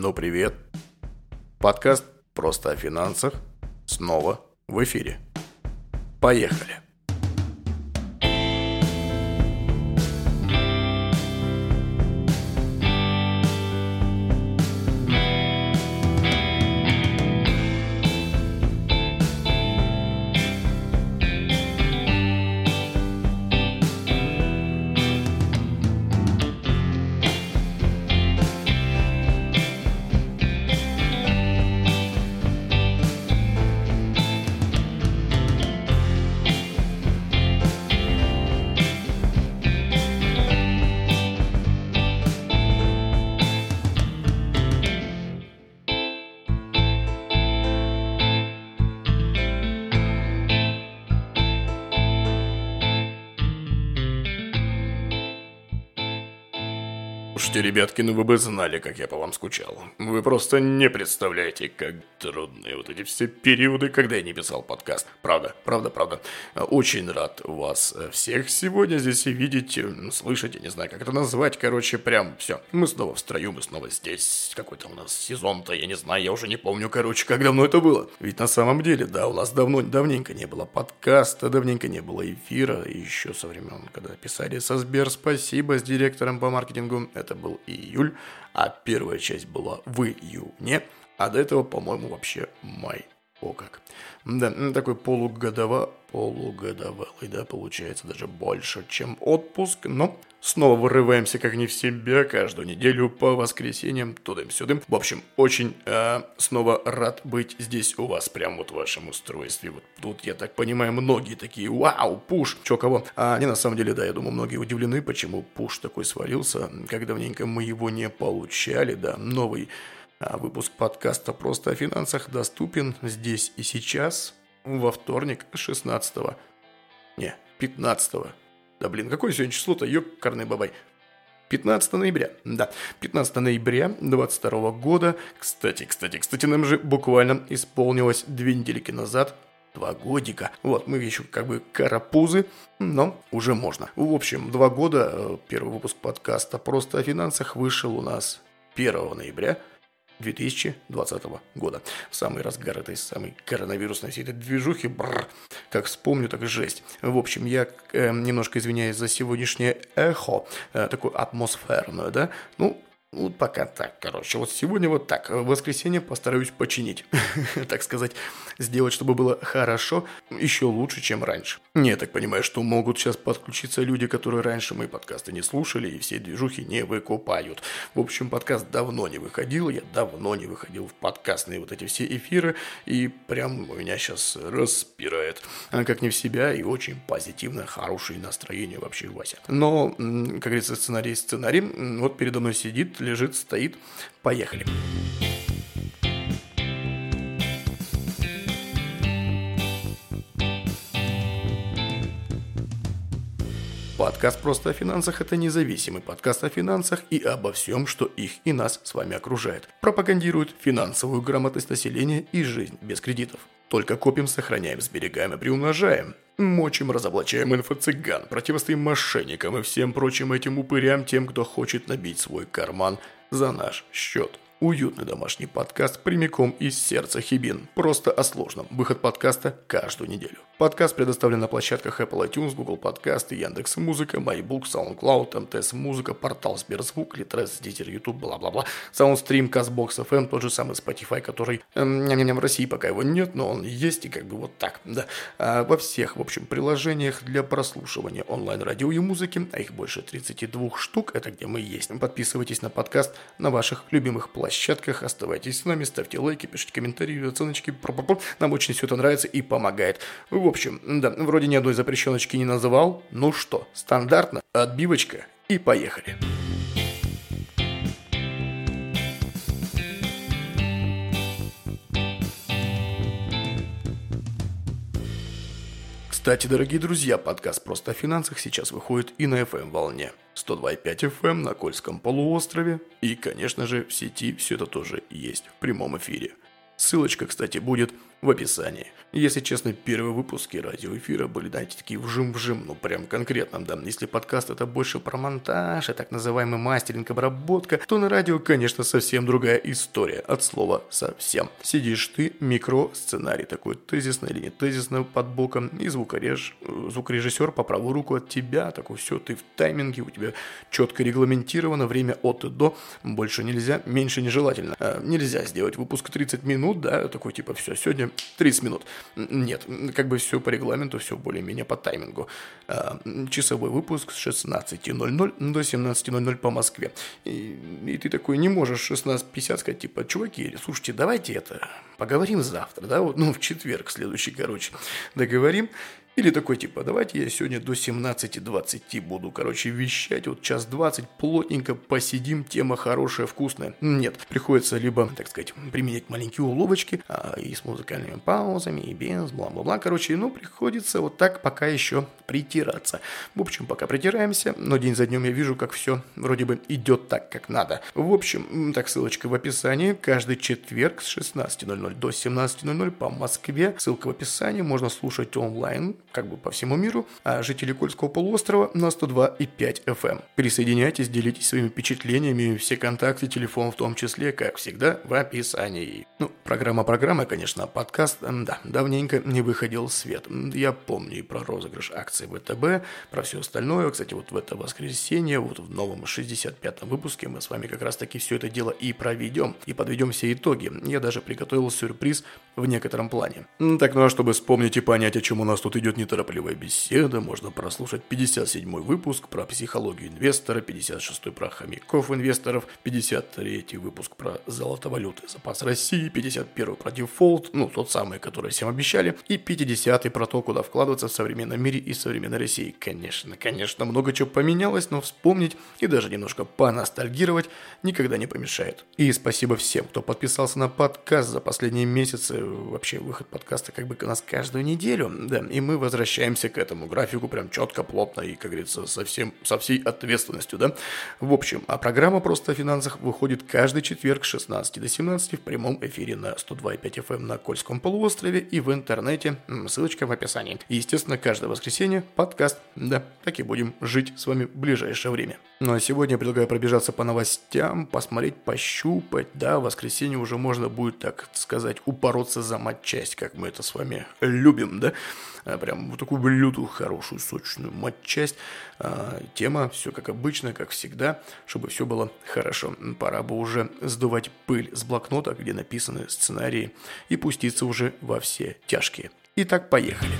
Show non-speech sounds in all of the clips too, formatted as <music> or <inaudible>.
Ну привет. Подкаст «Просто о финансах» снова в эфире. Поехали. Слушайте, ребятки, ну вы бы знали, как я по вам скучал. Вы просто не представляете, как трудные вот эти все периоды, когда я не писал подкаст. Правда, правда, правда. Очень рад вас всех сегодня здесь видеть, слышать, я не знаю, как это назвать. Короче, прям все. Мы снова в строю, мы снова здесь. Какой-то у нас сезон-то, я не знаю, я уже не помню, короче, как давно это было. Ведь на самом деле, да, у нас давно, давненько не было подкаста, давненько не было эфира. Еще со времен, когда писали со Сбер, спасибо, с директором по маркетингу. Это был июль, а первая часть была в июне, а до этого, по-моему, вообще май. О как. Да, такой полугодово, полугодовалый, да, получается даже больше, чем отпуск, но снова вырываемся как не в себя каждую неделю по воскресеньям, тудым-сюдым. В общем, очень э, снова рад быть здесь у вас, прям вот в вашем устройстве. Вот тут, я так понимаю, многие такие, вау, пуш, чё кого. А они на самом деле, да, я думаю, многие удивлены, почему пуш такой свалился, как давненько мы его не получали, да, новый а выпуск подкаста «Просто о финансах» доступен здесь и сейчас, во вторник, 16 -го. Не, 15 -го. Да блин, какое сегодня число-то, ёкарный бабай. 15 ноября, да, 15 ноября 22 года. Кстати, кстати, кстати, нам же буквально исполнилось две недельки назад два годика. Вот, мы еще как бы карапузы, но уже можно. В общем, два года, э, первый выпуск подкаста «Просто о финансах» вышел у нас 1 ноября 2020 года. В самый разгар этой самой коронавирусной всей этой движухи, бррр, как вспомню, так и жесть. В общем, я э, немножко извиняюсь за сегодняшнее эхо, э, такое атмосферное, да, ну, вот пока так, короче. Вот сегодня вот так. В воскресенье постараюсь починить. <laughs> так сказать, сделать, чтобы было хорошо, еще лучше, чем раньше. Не, я так понимаю, что могут сейчас подключиться люди, которые раньше мои подкасты не слушали и все движухи не выкупают. В общем, подкаст давно не выходил, я давно не выходил в подкастные вот эти все эфиры, и прям меня сейчас распирает. Как не в себя, и очень позитивное, хорошее настроение вообще Вася. Но, как говорится, сценарий сценарий. Вот передо мной сидит лежит, стоит. Поехали. Подкаст «Просто о финансах» – это независимый подкаст о финансах и обо всем, что их и нас с вами окружает. Пропагандирует финансовую грамотность населения и жизнь без кредитов. Только копим, сохраняем, сберегаем и приумножаем. Мочим, разоблачаем инфо-цыган, противостоим мошенникам и всем прочим этим упырям, тем, кто хочет набить свой карман за наш счет. Уютный домашний подкаст прямиком из сердца Хибин. Просто о сложном. Выход подкаста каждую неделю. Подкаст предоставлен на площадках Apple iTunes, Google Подкасты, Яндекс Музыка, MyBook, SoundCloud, МТС Музыка, портал Сберзвук, Литрес, Дитер, YouTube, бла-бла-бла. Саундстрим, Казбокс FM, тот же самый Spotify, который эм, в России пока его нет, но он есть и как бы вот так, да. А во всех, в общем, приложениях для прослушивания онлайн-радио и музыки, а их больше 32 штук, это где мы есть. Подписывайтесь на подкаст на ваших любимых площадках, оставайтесь с нами, ставьте лайки, пишите комментарии, оценочки, нам очень все это нравится и помогает. В общем, да, вроде ни одной запрещеночки не называл. Ну что, стандартно, отбивочка и поехали. Кстати, дорогие друзья, подкаст «Просто о финансах» сейчас выходит и на FM-волне. 102.5 FM на Кольском полуострове. И, конечно же, в сети все это тоже есть в прямом эфире. Ссылочка, кстати, будет в описании. Если честно, первые выпуски радиоэфира были, знаете, такие вжим-вжим, ну прям конкретно, да. Если подкаст это больше про монтаж и так называемый мастеринг, обработка, то на радио, конечно, совсем другая история, от слова совсем. Сидишь ты, микро, сценарий такой тезисный или не тезисный под боком, и звукореж, звукорежиссер по правую руку от тебя, такой все, ты в тайминге, у тебя четко регламентировано время от и до, больше нельзя, меньше нежелательно. А, нельзя сделать выпуск 30 минут, да, такой типа все, сегодня 30 минут. Нет, как бы все по регламенту, все более-менее по таймингу. А, часовой выпуск с 16.00 до 17.00 по Москве. И, и ты такой не можешь 16.50 сказать, типа, чуваки, слушайте, давайте это, поговорим завтра, да, вот, ну, в четверг следующий, короче, договорим. Или такой типа, давайте я сегодня до 17.20 буду, короче, вещать, вот час 20, плотненько посидим, тема хорошая, вкусная. Нет, приходится либо, так сказать, применять маленькие уловочки, а, и с музыкальными паузами, и без, бла-бла-бла, короче, ну, приходится вот так пока еще притираться. В общем, пока притираемся, но день за днем я вижу, как все вроде бы идет так, как надо. В общем, так, ссылочка в описании, каждый четверг с 16.00 до 17.00 по Москве, ссылка в описании, можно слушать онлайн, как бы по всему миру, а жители Кольского полуострова на 102,5 FM. Эм. Присоединяйтесь, делитесь своими впечатлениями, все контакты, телефон в том числе, как всегда, в описании. Ну, программа программа, конечно, подкаст, да, давненько не выходил в свет. Я помню и про розыгрыш акций ВТБ, про все остальное. Кстати, вот в это воскресенье, вот в новом 65-м выпуске мы с вами как раз таки все это дело и проведем, и подведем все итоги. Я даже приготовил сюрприз в некотором плане. Так, ну а чтобы вспомнить и понять, о чем у нас тут идет неторопливая беседа, можно прослушать 57 выпуск про психологию инвестора, 56 про хомяков инвесторов, 53 выпуск про золотовалюты запас России, 51 про дефолт, ну тот самый, который всем обещали, и 50 про то, куда вкладываться в современном мире и современной России. Конечно, конечно, много чего поменялось, но вспомнить и даже немножко поностальгировать никогда не помешает. И спасибо всем, кто подписался на подкаст за последние месяцы, вообще выход подкаста как бы у нас каждую неделю, да, и мы возвращаемся к этому графику прям четко, плотно и, как говорится, со, всем, со всей ответственностью, да. В общем, а программа «Просто о финансах» выходит каждый четверг с 16 до 17 в прямом эфире на 102.5 FM эм на Кольском полуострове и в интернете, ссылочка в описании. И, естественно, каждое воскресенье подкаст, да, так и будем жить с вами в ближайшее время. Ну а сегодня я предлагаю пробежаться по новостям, посмотреть, пощупать, да, в воскресенье уже можно будет, так сказать, упороться за матчасть, как мы это с вами любим, да. А, прям вот такую блюду хорошую, сочную матчасть. А, тема, все как обычно, как всегда, чтобы все было хорошо. Пора бы уже сдувать пыль с блокнота, где написаны сценарии, и пуститься уже во все тяжкие. Итак, поехали.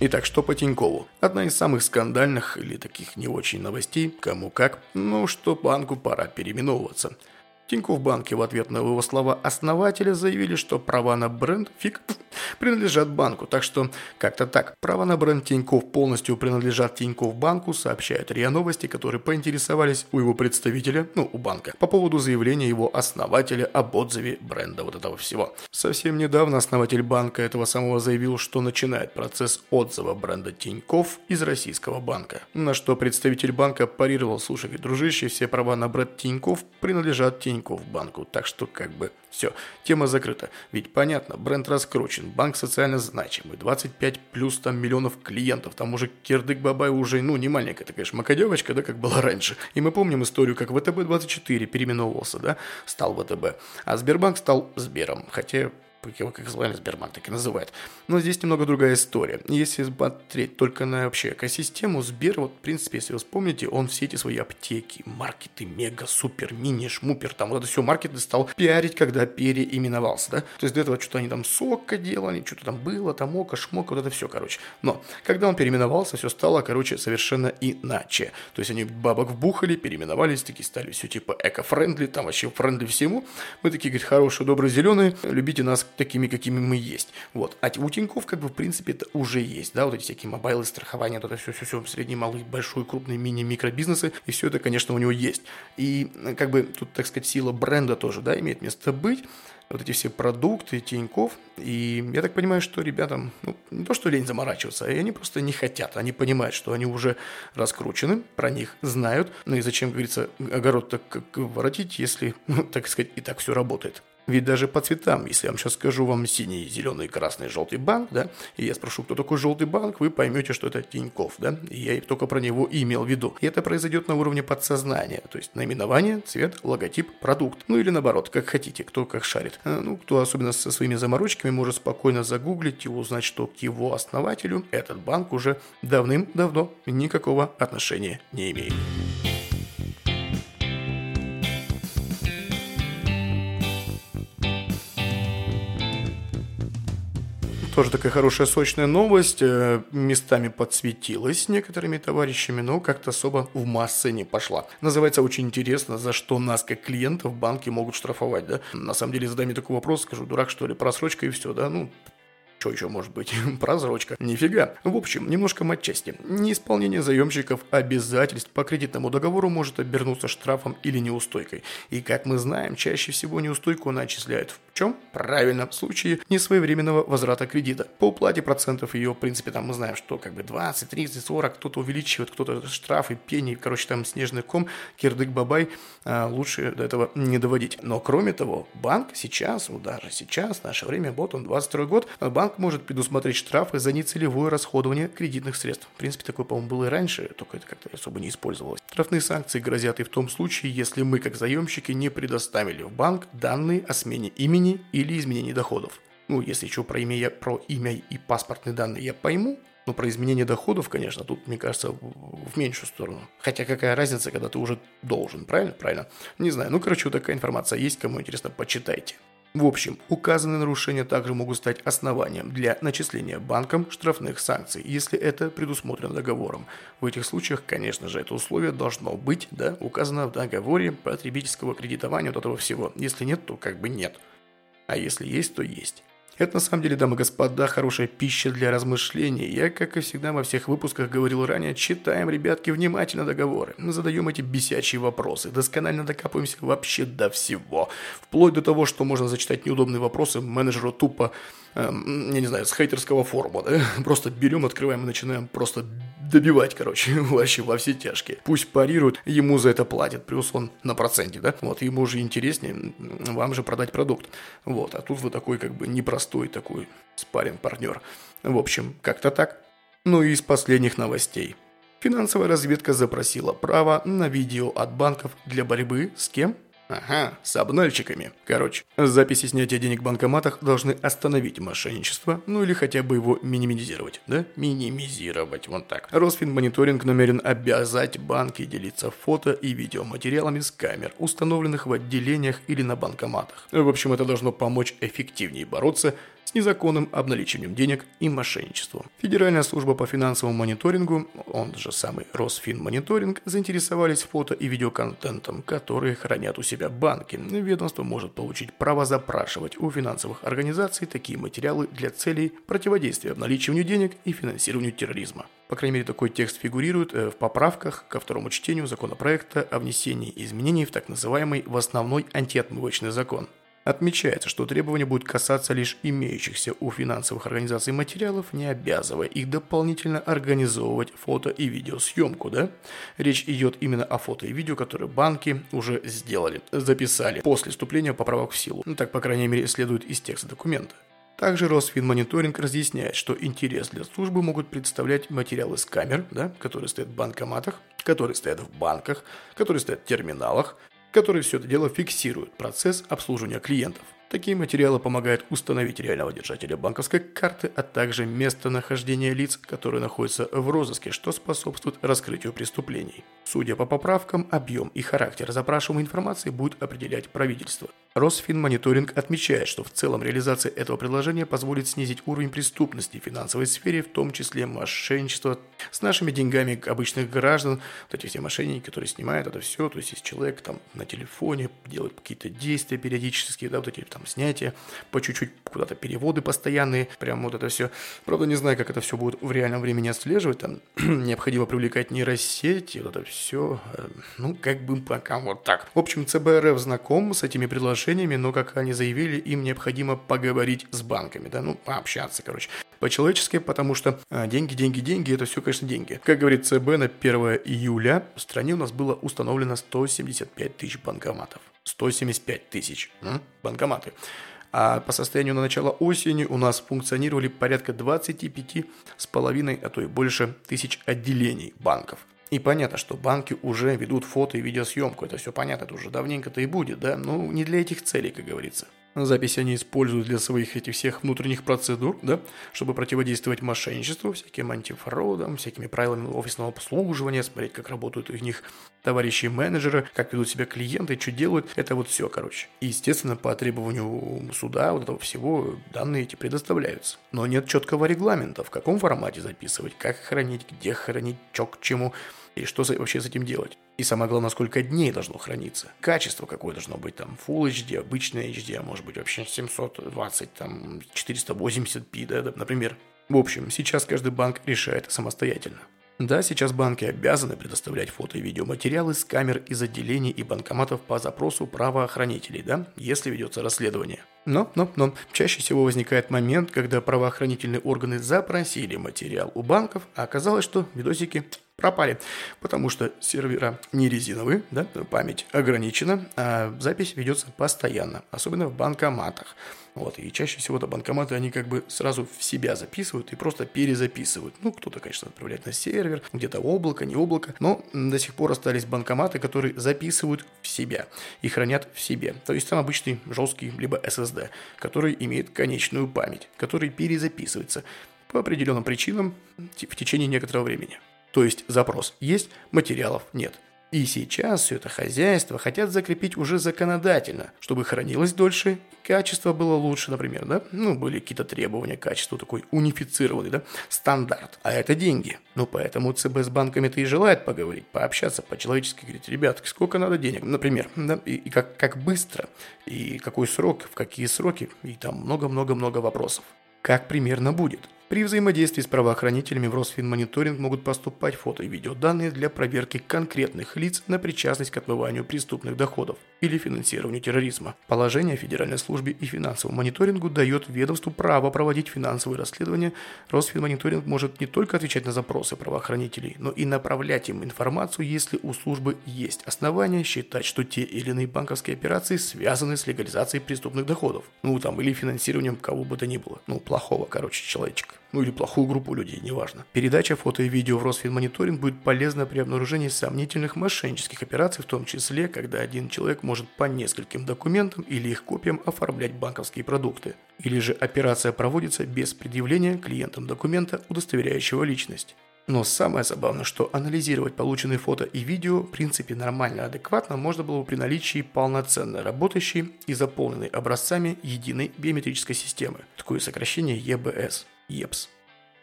Итак, что по Тинькову? Одна из самых скандальных или таких не очень новостей, кому как, ну что банку пора переименовываться. Тинькофф банки в ответ на его слова основателя заявили, что права на бренд фиг принадлежат банку. Так что как-то так. Права на бренд Тинькофф полностью принадлежат Тинькофф банку, сообщают РИА Новости, которые поинтересовались у его представителя, ну, у банка, по поводу заявления его основателя об отзыве бренда вот этого всего. Совсем недавно основатель банка этого самого заявил, что начинает процесс отзыва бренда Тинькофф из российского банка. На что представитель банка парировал, слушай, дружище, все права на бренд Тинькофф принадлежат Тинькофф банку, так что как бы все, тема закрыта. Ведь понятно, бренд раскручен, банк социально значимый, 25 плюс там миллионов клиентов, там уже Кирдык Бабай уже, ну, не маленькая такая шмакодевочка, да, как была <laughs> раньше. И мы помним историю, как ВТБ-24 переименовывался, да, стал ВТБ, а Сбербанк стал Сбером, хотя его как звали Сбербанк, так и называют. Но здесь немного другая история. Если смотреть только на вообще экосистему, Сбер, вот в принципе, если вы вспомните, он все эти свои аптеки, маркеты, мега, супер, мини, шмупер, там вот это все маркеты стал пиарить, когда переименовался, да. То есть до этого что-то они там сока делали, что-то там было, там око, шмока, вот это все, короче. Но когда он переименовался, все стало, короче, совершенно иначе. То есть они бабок вбухали, переименовались, такие стали все типа eco-friendly, там вообще friendly всему. Мы такие, говорит, хорошие, добрые, зеленые, любите нас такими, какими мы есть. Вот. А у Тинькофф, как бы, в принципе, это уже есть, да, вот эти всякие мобайлы, страхования, вот это все, все, все, средний, малый, большой, крупный, мини, микробизнесы, и все это, конечно, у него есть. И, как бы, тут, так сказать, сила бренда тоже, да, имеет место быть, вот эти все продукты Тиньков. И я так понимаю, что ребятам, ну, не то что лень заморачиваться, а они просто не хотят. Они понимают, что они уже раскручены, про них знают. Ну и зачем, говорится, огород так как воротить, если, ну, <laughs> так сказать, и так все работает. Ведь даже по цветам, если я вам сейчас скажу вам синий, зеленый, красный, желтый банк, да, и я спрошу, кто такой желтый банк, вы поймете, что это Тиньков, да, и я только про него и имел в виду. И это произойдет на уровне подсознания, то есть наименование, цвет, логотип, продукт. Ну или наоборот, как хотите, кто как шарит. Э, ну, кто особенно со своими заморочками может спокойно загуглить и узнать, что к его основателю этот банк уже давным-давно никакого отношения не имеет. Тоже такая хорошая сочная новость. Э, местами подсветилась некоторыми товарищами, но как-то особо в массы не пошла. Называется очень интересно, за что нас, как клиентов, банки могут штрафовать, да? На самом деле, задай мне такой вопрос, скажу, дурак, что ли, просрочка и все, да? Ну, что еще может быть? <laughs> Прозрочка. Нифига. В общем, немножко матчасти. Неисполнение заемщиков обязательств по кредитному договору может обернуться штрафом или неустойкой. И как мы знаем, чаще всего неустойку начисляют в чем? Правильно, в случае несвоевременного возврата кредита. По уплате процентов ее, в принципе, там мы знаем, что как бы 20, 30, 40, кто-то увеличивает, кто-то штрафы, пени, короче, там снежный ком, кирдык-бабай, а, лучше до этого не доводить. Но кроме того, банк сейчас, вот даже сейчас, в наше время, вот он, 22 год, банк банк может предусмотреть штрафы за нецелевое расходование кредитных средств. В принципе, такое, по-моему, было и раньше, только это как-то особо не использовалось. Штрафные санкции грозят и в том случае, если мы, как заемщики, не предоставили в банк данные о смене имени или изменении доходов. Ну, если что про имя, про имя и паспортные данные я пойму, но про изменение доходов, конечно, тут, мне кажется, в меньшую сторону. Хотя какая разница, когда ты уже должен, правильно? Правильно. Не знаю. Ну, короче, вот такая информация есть. Кому интересно, почитайте. В общем, указанные нарушения также могут стать основанием для начисления банком штрафных санкций, если это предусмотрено договором. В этих случаях, конечно же, это условие должно быть да, указано в договоре потребительского кредитования вот этого всего. Если нет, то как бы нет. А если есть, то есть. Это на самом деле, дамы и господа, хорошая пища для размышлений. Я, как и всегда во всех выпусках говорил ранее, читаем, ребятки, внимательно договоры. Задаем эти бесячие вопросы, досконально докапываемся вообще до всего. Вплоть до того, что можно зачитать неудобные вопросы менеджеру тупо я не знаю, с хейтерского форума, да? <laughs> Просто берем, открываем и начинаем просто добивать, короче, <laughs> вообще во все тяжкие. Пусть парируют, ему за это платят, плюс он на проценте, да? Вот, ему уже интереснее, вам же продать продукт. Вот, а тут вы такой как бы непростой такой спарен партнер В общем, как-то так. Ну и из последних новостей. Финансовая разведка запросила право на видео от банков для борьбы с кем? Ага, с обнальчиками. Короче, записи снятия денег в банкоматах должны остановить мошенничество, ну или хотя бы его минимизировать, да? Минимизировать, вот так. Росфинмониторинг намерен обязать банки делиться фото и видеоматериалами с камер, установленных в отделениях или на банкоматах. В общем, это должно помочь эффективнее бороться с незаконным обналичиванием денег и мошенничеством. Федеральная служба по финансовому мониторингу, он же самый Росфинмониторинг, заинтересовались фото и видеоконтентом, которые хранят у себя банки. Ведомство может получить право запрашивать у финансовых организаций такие материалы для целей противодействия обналичиванию денег и финансированию терроризма. По крайней мере, такой текст фигурирует э, в поправках ко второму чтению законопроекта о внесении изменений в так называемый в основной антиотмывочный закон. Отмечается, что требования будут касаться лишь имеющихся у финансовых организаций материалов, не обязывая их дополнительно организовывать фото- и видеосъемку, да? Речь идет именно о фото и видео, которые банки уже сделали, записали после вступления поправок в силу. Ну, так, по крайней мере, следует из текста документа. Также Росфинмониторинг разъясняет, что интерес для службы могут представлять материалы с камер, да, которые стоят в банкоматах, которые стоят в банках, которые стоят в терминалах, которые все это дело фиксируют процесс обслуживания клиентов. Такие материалы помогают установить реального держателя банковской карты, а также местонахождение лиц, которые находятся в розыске, что способствует раскрытию преступлений. Судя по поправкам, объем и характер запрашиваемой информации будет определять правительство. Росфинмониторинг отмечает, что в целом реализация этого предложения позволит снизить уровень преступности в финансовой сфере, в том числе мошенничество с нашими деньгами обычных граждан. Вот эти все мошенники, которые снимают это все, то есть если человек там на телефоне делает какие-то действия периодические, да, вот эти там снятия, по чуть-чуть куда-то переводы постоянные, прям вот это все. Правда, не знаю, как это все будет в реальном времени отслеживать, там <clears throat> необходимо привлекать нейросети, вот это все, э, ну, как бы пока вот так. В общем, ЦБРФ знаком с этими предложениями но, как они заявили, им необходимо поговорить с банками, да, ну, пообщаться, короче. По-человечески, потому что а, деньги, деньги, деньги, это все, конечно, деньги. Как говорит ЦБ, на 1 июля в стране у нас было установлено 175 тысяч банкоматов. 175 тысяч банкоматы. А по состоянию на начало осени у нас функционировали порядка 25 с половиной, а то и больше тысяч отделений банков. И понятно, что банки уже ведут фото и видеосъемку. Это все понятно, это уже давненько-то и будет, да? Ну, не для этих целей, как говорится. Запись они используют для своих этих всех внутренних процедур, да, чтобы противодействовать мошенничеству, всяким антифродам, всякими правилами офисного обслуживания, смотреть, как работают у них товарищи-менеджеры, как ведут себя клиенты, что делают, это вот все, короче. И, естественно, по требованию суда вот этого всего данные эти предоставляются. Но нет четкого регламента, в каком формате записывать, как хранить, где хранить, что к чему и что вообще с этим делать. И самое главное, сколько дней должно храниться. Качество какое должно быть, там, Full HD, обычное HD, а может быть вообще 720, там, 480p, да, например. В общем, сейчас каждый банк решает самостоятельно. Да, сейчас банки обязаны предоставлять фото и видеоматериалы с камер из отделений и банкоматов по запросу правоохранителей, да, если ведется расследование. Но, но, но, чаще всего возникает момент, когда правоохранительные органы запросили материал у банков, а оказалось, что видосики пропали, потому что сервера не резиновые, да, память ограничена, а запись ведется постоянно, особенно в банкоматах. Вот, и чаще всего-то банкоматы, они как бы сразу в себя записывают и просто перезаписывают. Ну, кто-то, конечно, отправляет на сервер, где-то облако, не облако, но до сих пор остались банкоматы, которые записывают в себя и хранят в себе. То есть там обычный жесткий либо SSD, который имеет конечную память, который перезаписывается по определенным причинам в течение некоторого времени. То есть запрос есть, материалов нет. И сейчас все это хозяйство хотят закрепить уже законодательно, чтобы хранилось дольше, качество было лучше, например, да? Ну, были какие-то требования качества, такой унифицированный, да? Стандарт. А это деньги. Ну, поэтому ЦБ с банками-то и желает поговорить, пообщаться по-человечески, говорить, ребят, сколько надо денег, например, да? И, и как, как быстро, и какой срок, в какие сроки, и там много-много-много вопросов. Как примерно будет? При взаимодействии с правоохранителями в Росфинмониторинг могут поступать фото и видеоданные для проверки конкретных лиц на причастность к отмыванию преступных доходов или финансированию терроризма. Положение о Федеральной службе и финансовому мониторингу дает ведомству право проводить финансовые расследования. Росфинмониторинг может не только отвечать на запросы правоохранителей, но и направлять им информацию, если у службы есть основания считать, что те или иные банковские операции связаны с легализацией преступных доходов. Ну там или финансированием кого бы то ни было. Ну плохого, короче, человечка ну или плохую группу людей, неважно. Передача фото и видео в Росфинмониторинг будет полезна при обнаружении сомнительных мошеннических операций, в том числе, когда один человек может по нескольким документам или их копиям оформлять банковские продукты. Или же операция проводится без предъявления клиентам документа, удостоверяющего личность. Но самое забавное, что анализировать полученные фото и видео в принципе нормально адекватно можно было бы при наличии полноценно работающей и заполненной образцами единой биометрической системы. Такое сокращение ЕБС. ЕПС.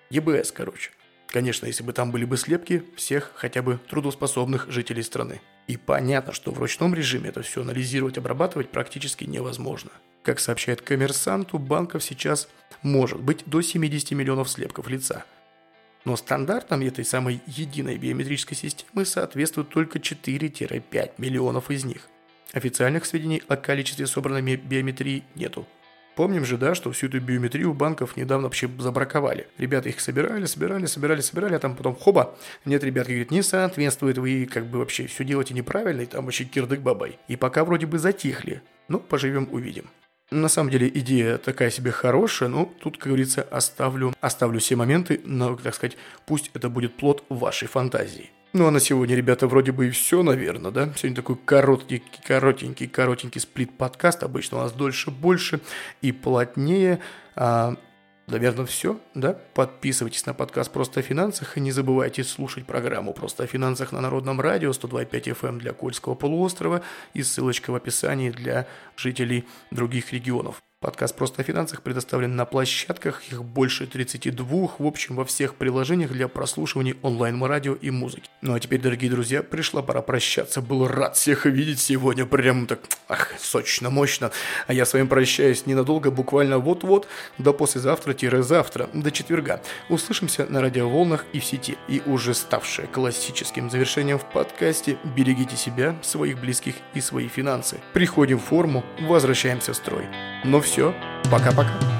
ЕБС, короче. Конечно, если бы там были бы слепки всех хотя бы трудоспособных жителей страны. И понятно, что в ручном режиме это все анализировать, обрабатывать практически невозможно. Как сообщает коммерсант, у банков сейчас может быть до 70 миллионов слепков лица. Но стандартам этой самой единой биометрической системы соответствует только 4-5 миллионов из них. Официальных сведений о количестве собранной биометрии нету. Помним же, да, что всю эту биометрию банков недавно вообще забраковали. Ребята их собирали, собирали, собирали, собирали, а там потом хоба, нет, ребятки, говорит, не соответствует, вы как бы вообще все делаете неправильно, и там вообще кирдык-бабай. И пока вроде бы затихли. Ну, поживем, увидим. На самом деле идея такая себе хорошая, но тут, как говорится, оставлю, оставлю все моменты, но, так сказать, пусть это будет плод вашей фантазии. Ну а на сегодня, ребята, вроде бы и все, наверное, да? Сегодня такой короткий, коротенький, коротенький сплит-подкаст. Обычно у нас дольше, больше и плотнее. А, наверное, все, да? Подписывайтесь на подкаст «Просто о финансах» и не забывайте слушать программу «Просто о финансах» на Народном радио 102.5 FM для Кольского полуострова и ссылочка в описании для жителей других регионов. Подкаст «Просто о финансах» предоставлен на площадках, их больше 32, в общем, во всех приложениях для прослушивания онлайн-радио и музыки. Ну а теперь, дорогие друзья, пришла пора прощаться. Был рад всех видеть сегодня, прям так, ах, сочно, мощно. А я с вами прощаюсь ненадолго, буквально вот-вот, до послезавтра-завтра, до четверга. Услышимся на радиоволнах и в сети. И уже ставшее классическим завершением в подкасте «Берегите себя, своих близких и свои финансы». Приходим в форму, возвращаемся в строй. Ну все, пока-пока.